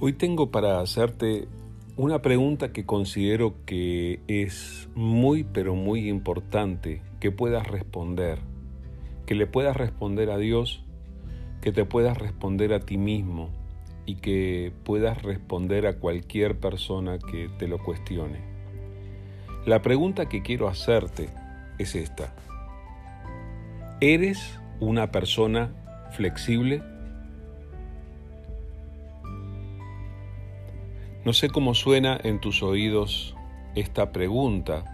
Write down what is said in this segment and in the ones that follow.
Hoy tengo para hacerte una pregunta que considero que es muy pero muy importante que puedas responder, que le puedas responder a Dios, que te puedas responder a ti mismo y que puedas responder a cualquier persona que te lo cuestione. La pregunta que quiero hacerte es esta. ¿Eres una persona flexible? No sé cómo suena en tus oídos esta pregunta,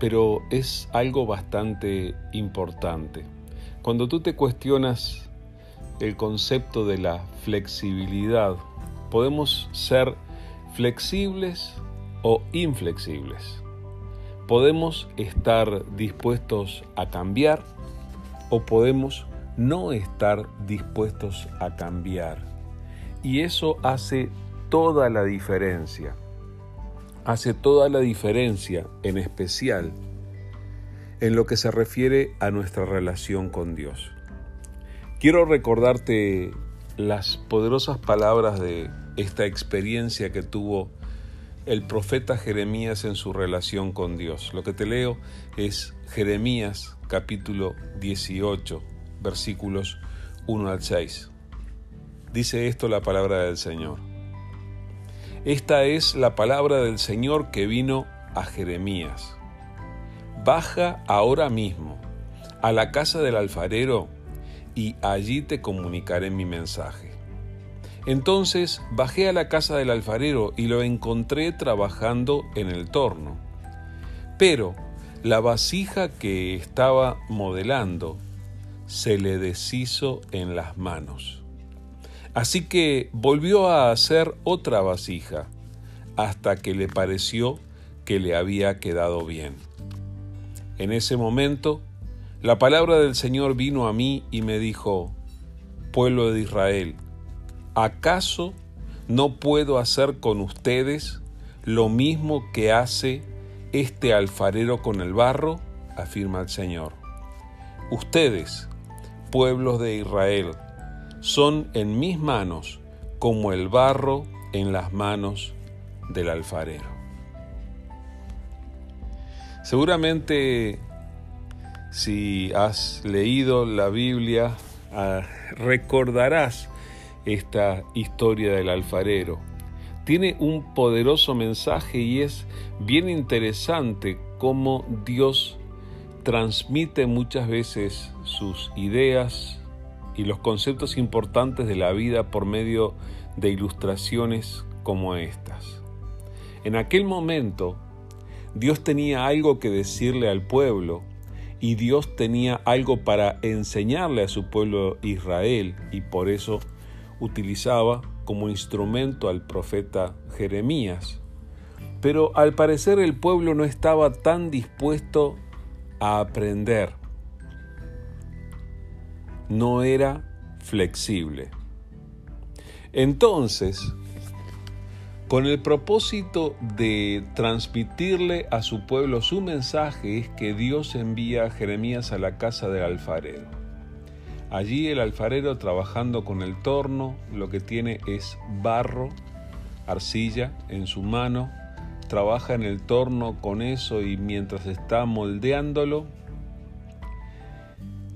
pero es algo bastante importante. Cuando tú te cuestionas el concepto de la flexibilidad, podemos ser flexibles o inflexibles. Podemos estar dispuestos a cambiar o podemos no estar dispuestos a cambiar. Y eso hace toda la diferencia. Hace toda la diferencia, en especial, en lo que se refiere a nuestra relación con Dios. Quiero recordarte las poderosas palabras de esta experiencia que tuvo el profeta Jeremías en su relación con Dios. Lo que te leo es Jeremías capítulo 18, versículos 1 al 6. Dice esto la palabra del Señor. Esta es la palabra del Señor que vino a Jeremías. Baja ahora mismo a la casa del alfarero y allí te comunicaré mi mensaje. Entonces bajé a la casa del alfarero y lo encontré trabajando en el torno. Pero la vasija que estaba modelando se le deshizo en las manos. Así que volvió a hacer otra vasija, hasta que le pareció que le había quedado bien. En ese momento, la palabra del Señor vino a mí y me dijo, pueblo de Israel, ¿acaso no puedo hacer con ustedes lo mismo que hace este alfarero con el barro? afirma el Señor. Ustedes, pueblos de Israel, son en mis manos como el barro en las manos del alfarero. Seguramente si has leído la Biblia, ah, recordarás esta historia del alfarero. Tiene un poderoso mensaje y es bien interesante cómo Dios transmite muchas veces sus ideas, y los conceptos importantes de la vida por medio de ilustraciones como estas. En aquel momento, Dios tenía algo que decirle al pueblo y Dios tenía algo para enseñarle a su pueblo Israel y por eso utilizaba como instrumento al profeta Jeremías. Pero al parecer el pueblo no estaba tan dispuesto a aprender no era flexible. Entonces, con el propósito de transmitirle a su pueblo su mensaje es que Dios envía a Jeremías a la casa del alfarero. Allí el alfarero trabajando con el torno lo que tiene es barro, arcilla en su mano, trabaja en el torno con eso y mientras está moldeándolo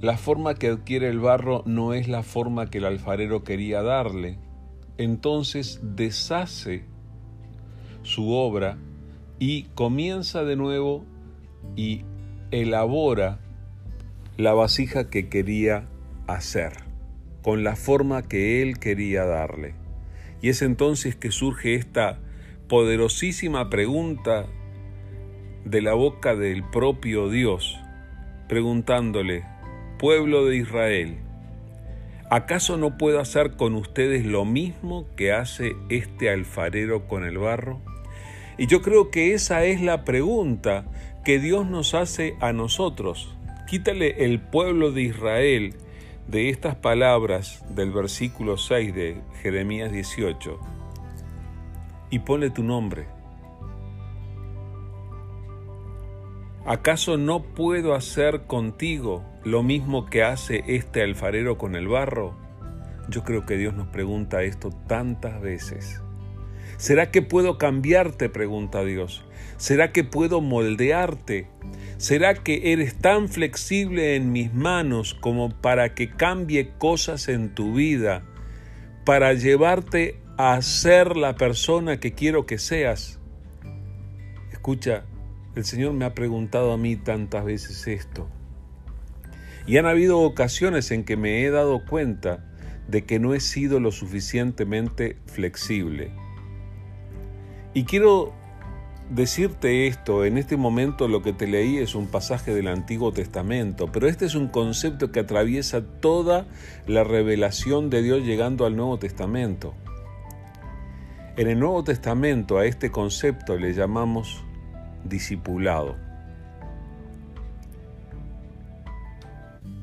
la forma que adquiere el barro no es la forma que el alfarero quería darle. Entonces deshace su obra y comienza de nuevo y elabora la vasija que quería hacer, con la forma que él quería darle. Y es entonces que surge esta poderosísima pregunta de la boca del propio Dios, preguntándole, pueblo de Israel, ¿acaso no puedo hacer con ustedes lo mismo que hace este alfarero con el barro? Y yo creo que esa es la pregunta que Dios nos hace a nosotros. Quítale el pueblo de Israel de estas palabras del versículo 6 de Jeremías 18 y ponle tu nombre. ¿Acaso no puedo hacer contigo lo mismo que hace este alfarero con el barro? Yo creo que Dios nos pregunta esto tantas veces. ¿Será que puedo cambiarte? pregunta Dios. ¿Será que puedo moldearte? ¿Será que eres tan flexible en mis manos como para que cambie cosas en tu vida, para llevarte a ser la persona que quiero que seas? Escucha, el Señor me ha preguntado a mí tantas veces esto. Y han habido ocasiones en que me he dado cuenta de que no he sido lo suficientemente flexible. Y quiero decirte esto, en este momento lo que te leí es un pasaje del Antiguo Testamento, pero este es un concepto que atraviesa toda la revelación de Dios llegando al Nuevo Testamento. En el Nuevo Testamento a este concepto le llamamos discipulado.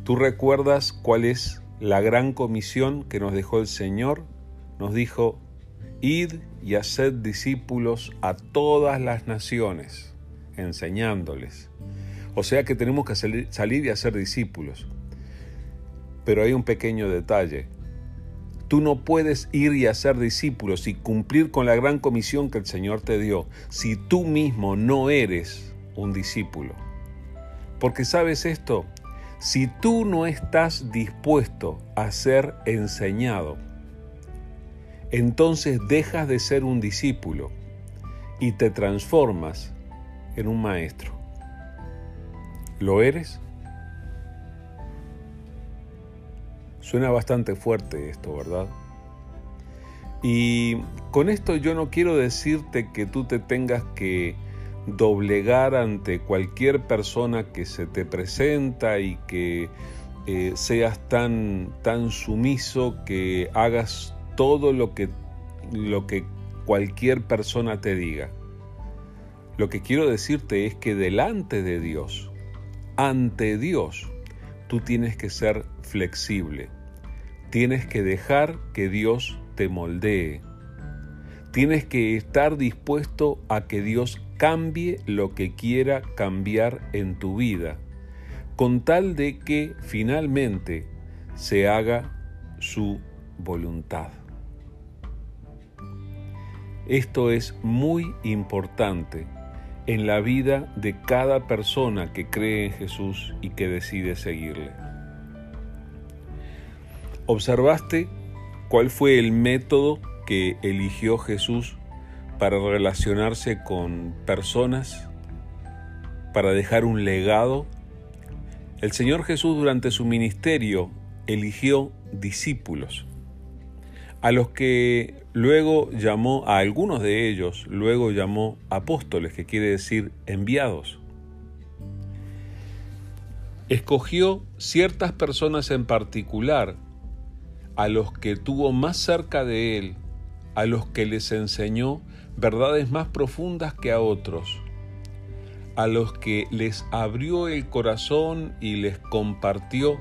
¿Tú recuerdas cuál es la gran comisión que nos dejó el Señor? Nos dijo, id y haced discípulos a todas las naciones, enseñándoles. O sea que tenemos que salir y hacer discípulos. Pero hay un pequeño detalle. Tú no puedes ir y hacer discípulos y cumplir con la gran comisión que el Señor te dio si tú mismo no eres un discípulo. Porque sabes esto, si tú no estás dispuesto a ser enseñado, entonces dejas de ser un discípulo y te transformas en un maestro. ¿Lo eres? Suena bastante fuerte esto, ¿verdad? Y con esto yo no quiero decirte que tú te tengas que doblegar ante cualquier persona que se te presenta y que eh, seas tan, tan sumiso que hagas todo lo que, lo que cualquier persona te diga. Lo que quiero decirte es que delante de Dios, ante Dios, tú tienes que ser flexible. Tienes que dejar que Dios te moldee. Tienes que estar dispuesto a que Dios cambie lo que quiera cambiar en tu vida, con tal de que finalmente se haga su voluntad. Esto es muy importante en la vida de cada persona que cree en Jesús y que decide seguirle. ¿Observaste cuál fue el método que eligió Jesús para relacionarse con personas, para dejar un legado? El Señor Jesús durante su ministerio eligió discípulos, a los que luego llamó, a algunos de ellos, luego llamó apóstoles, que quiere decir enviados. Escogió ciertas personas en particular a los que tuvo más cerca de Él, a los que les enseñó verdades más profundas que a otros, a los que les abrió el corazón y les compartió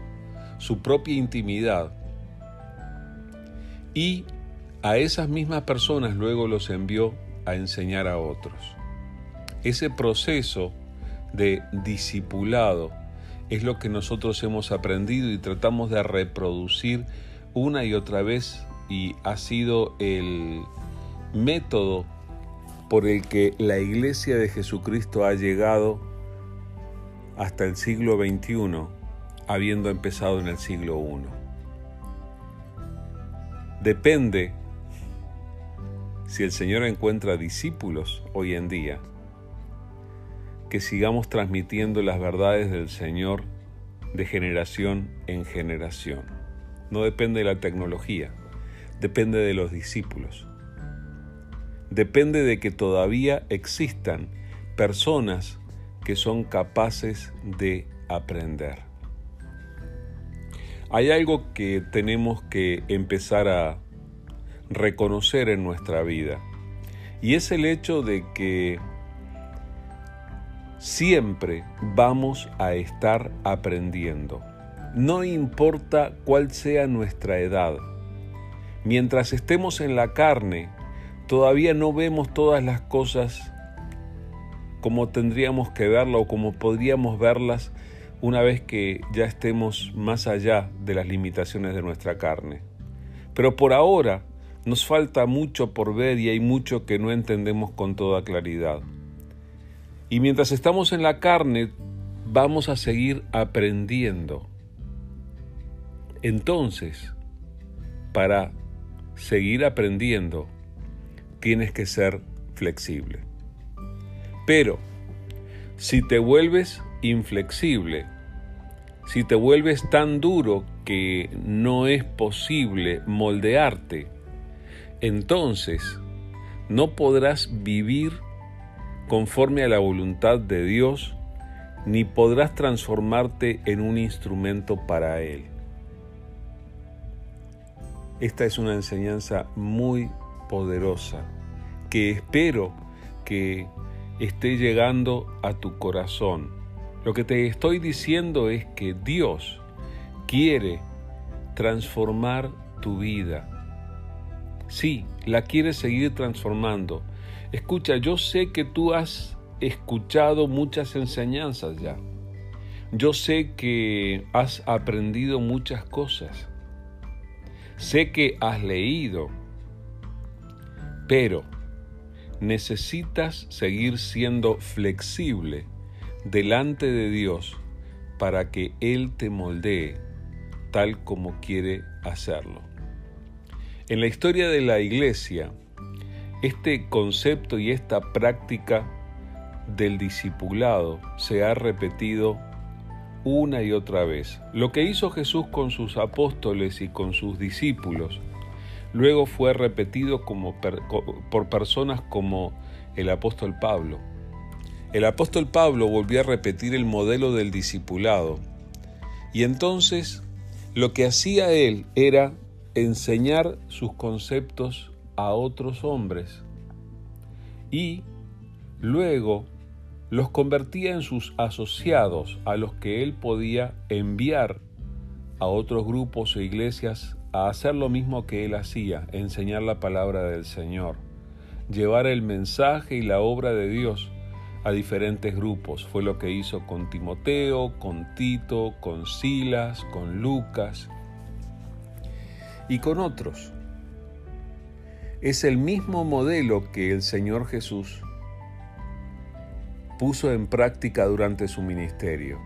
su propia intimidad. Y a esas mismas personas luego los envió a enseñar a otros. Ese proceso de discipulado es lo que nosotros hemos aprendido y tratamos de reproducir una y otra vez y ha sido el método por el que la iglesia de Jesucristo ha llegado hasta el siglo XXI, habiendo empezado en el siglo I. Depende si el Señor encuentra discípulos hoy en día, que sigamos transmitiendo las verdades del Señor de generación en generación no depende de la tecnología, depende de los discípulos. Depende de que todavía existan personas que son capaces de aprender. Hay algo que tenemos que empezar a reconocer en nuestra vida y es el hecho de que siempre vamos a estar aprendiendo no importa cuál sea nuestra edad. Mientras estemos en la carne, todavía no vemos todas las cosas como tendríamos que verla o como podríamos verlas una vez que ya estemos más allá de las limitaciones de nuestra carne. Pero por ahora nos falta mucho por ver y hay mucho que no entendemos con toda claridad. Y mientras estamos en la carne, vamos a seguir aprendiendo. Entonces, para seguir aprendiendo, tienes que ser flexible. Pero, si te vuelves inflexible, si te vuelves tan duro que no es posible moldearte, entonces no podrás vivir conforme a la voluntad de Dios, ni podrás transformarte en un instrumento para Él. Esta es una enseñanza muy poderosa que espero que esté llegando a tu corazón. Lo que te estoy diciendo es que Dios quiere transformar tu vida. Sí, la quiere seguir transformando. Escucha, yo sé que tú has escuchado muchas enseñanzas ya. Yo sé que has aprendido muchas cosas. Sé que has leído. Pero necesitas seguir siendo flexible delante de Dios para que Él te moldee tal como quiere hacerlo. En la historia de la iglesia, este concepto y esta práctica del discipulado se ha repetido una y otra vez. Lo que hizo Jesús con sus apóstoles y con sus discípulos luego fue repetido como por personas como el apóstol Pablo. El apóstol Pablo volvió a repetir el modelo del discipulado. Y entonces lo que hacía él era enseñar sus conceptos a otros hombres y luego los convertía en sus asociados a los que él podía enviar a otros grupos e iglesias a hacer lo mismo que él hacía, enseñar la palabra del Señor, llevar el mensaje y la obra de Dios a diferentes grupos. Fue lo que hizo con Timoteo, con Tito, con Silas, con Lucas y con otros. Es el mismo modelo que el Señor Jesús puso en práctica durante su ministerio.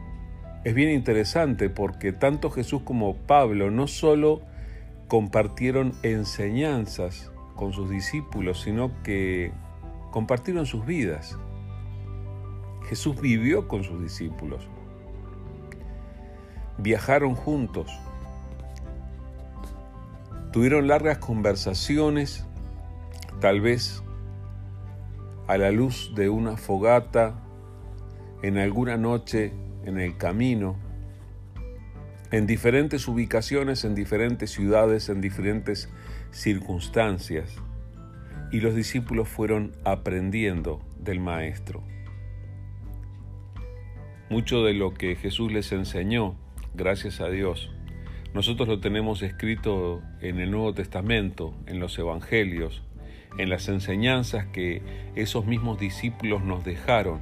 Es bien interesante porque tanto Jesús como Pablo no solo compartieron enseñanzas con sus discípulos, sino que compartieron sus vidas. Jesús vivió con sus discípulos. Viajaron juntos. Tuvieron largas conversaciones, tal vez a la luz de una fogata en alguna noche en el camino, en diferentes ubicaciones, en diferentes ciudades, en diferentes circunstancias. Y los discípulos fueron aprendiendo del Maestro. Mucho de lo que Jesús les enseñó, gracias a Dios, nosotros lo tenemos escrito en el Nuevo Testamento, en los Evangelios, en las enseñanzas que esos mismos discípulos nos dejaron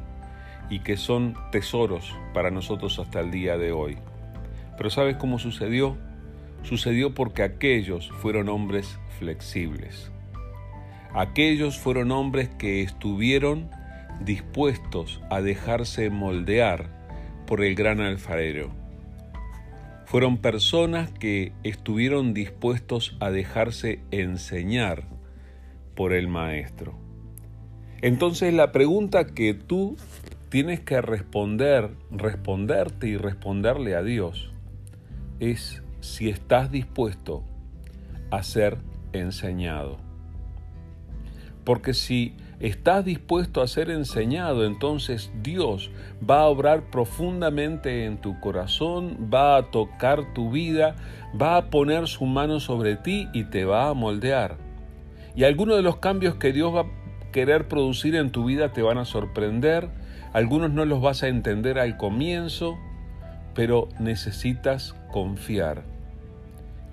y que son tesoros para nosotros hasta el día de hoy. Pero ¿sabes cómo sucedió? Sucedió porque aquellos fueron hombres flexibles. Aquellos fueron hombres que estuvieron dispuestos a dejarse moldear por el gran alfarero. Fueron personas que estuvieron dispuestos a dejarse enseñar por el Maestro. Entonces la pregunta que tú tienes que responder, responderte y responderle a Dios es si estás dispuesto a ser enseñado. Porque si estás dispuesto a ser enseñado, entonces Dios va a obrar profundamente en tu corazón, va a tocar tu vida, va a poner su mano sobre ti y te va a moldear. Y algunos de los cambios que Dios va a querer producir en tu vida te van a sorprender, algunos no los vas a entender al comienzo, pero necesitas confiar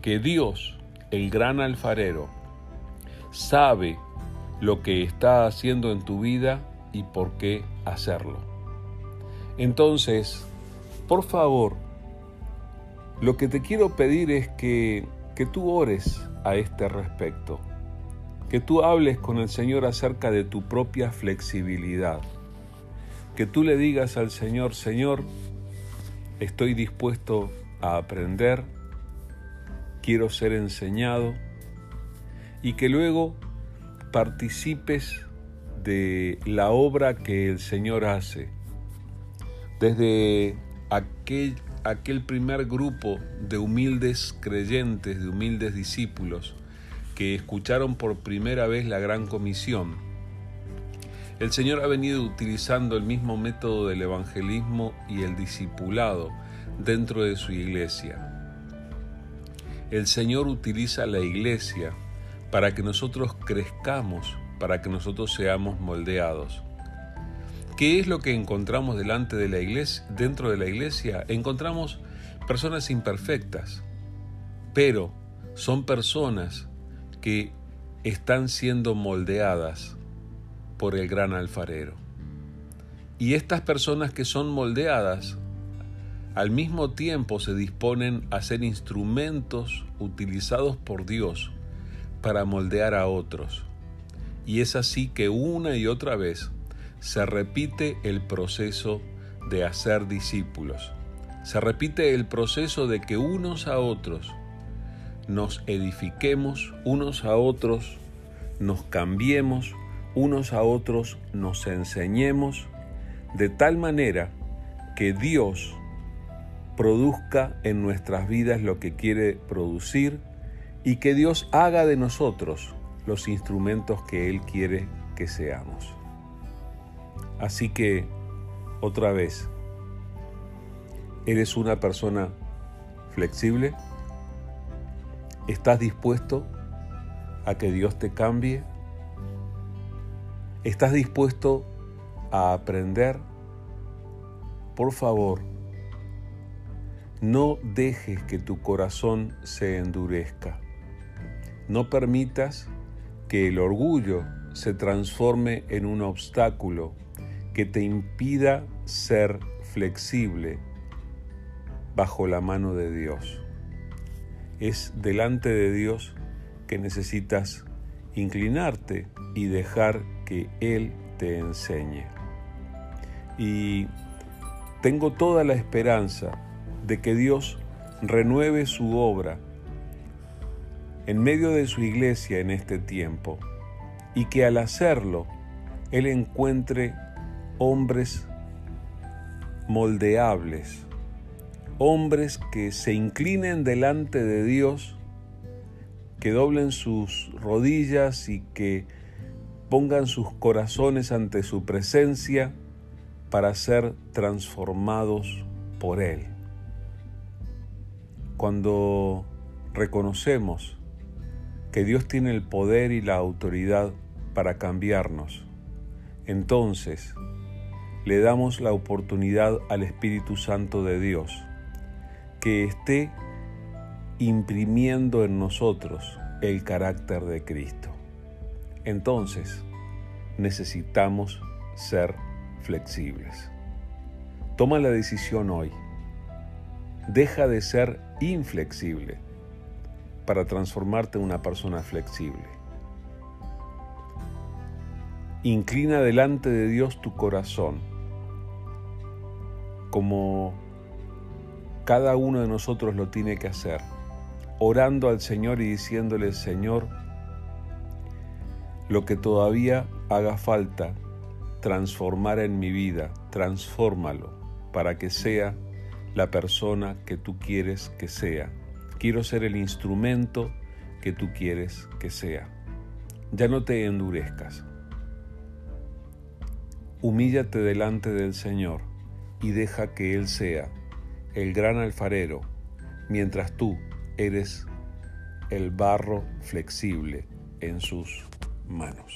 que Dios, el gran alfarero, sabe lo que está haciendo en tu vida y por qué hacerlo. Entonces, por favor, lo que te quiero pedir es que, que tú ores a este respecto, que tú hables con el Señor acerca de tu propia flexibilidad, que tú le digas al Señor, Señor, estoy dispuesto a aprender, quiero ser enseñado, y que luego participes de la obra que el Señor hace. Desde aquel, aquel primer grupo de humildes creyentes, de humildes discípulos, que escucharon por primera vez la gran comisión. El Señor ha venido utilizando el mismo método del evangelismo y el discipulado dentro de su iglesia. El Señor utiliza la iglesia para que nosotros crezcamos, para que nosotros seamos moldeados. ¿Qué es lo que encontramos delante de la iglesia, dentro de la iglesia? Encontramos personas imperfectas, pero son personas que están siendo moldeadas por el gran alfarero. Y estas personas que son moldeadas al mismo tiempo se disponen a ser instrumentos utilizados por Dios para moldear a otros. Y es así que una y otra vez se repite el proceso de hacer discípulos. Se repite el proceso de que unos a otros nos edifiquemos, unos a otros nos cambiemos, unos a otros nos enseñemos, de tal manera que Dios produzca en nuestras vidas lo que quiere producir y que Dios haga de nosotros los instrumentos que Él quiere que seamos. Así que, otra vez, ¿eres una persona flexible? ¿Estás dispuesto a que Dios te cambie? ¿Estás dispuesto a aprender? Por favor, no dejes que tu corazón se endurezca. No permitas que el orgullo se transforme en un obstáculo que te impida ser flexible bajo la mano de Dios. Es delante de Dios que necesitas inclinarte y dejar que Él te enseñe. Y tengo toda la esperanza de que Dios renueve su obra en medio de su iglesia en este tiempo y que al hacerlo Él encuentre hombres moldeables, hombres que se inclinen delante de Dios, que doblen sus rodillas y que pongan sus corazones ante su presencia para ser transformados por Él. Cuando reconocemos que Dios tiene el poder y la autoridad para cambiarnos. Entonces, le damos la oportunidad al Espíritu Santo de Dios que esté imprimiendo en nosotros el carácter de Cristo. Entonces, necesitamos ser flexibles. Toma la decisión hoy. Deja de ser inflexible para transformarte en una persona flexible. Inclina delante de Dios tu corazón, como cada uno de nosotros lo tiene que hacer, orando al Señor y diciéndole, Señor, lo que todavía haga falta transformar en mi vida, transfórmalo para que sea la persona que tú quieres que sea Quiero ser el instrumento que tú quieres que sea. Ya no te endurezcas. Humíllate delante del Señor y deja que Él sea el gran alfarero, mientras tú eres el barro flexible en sus manos.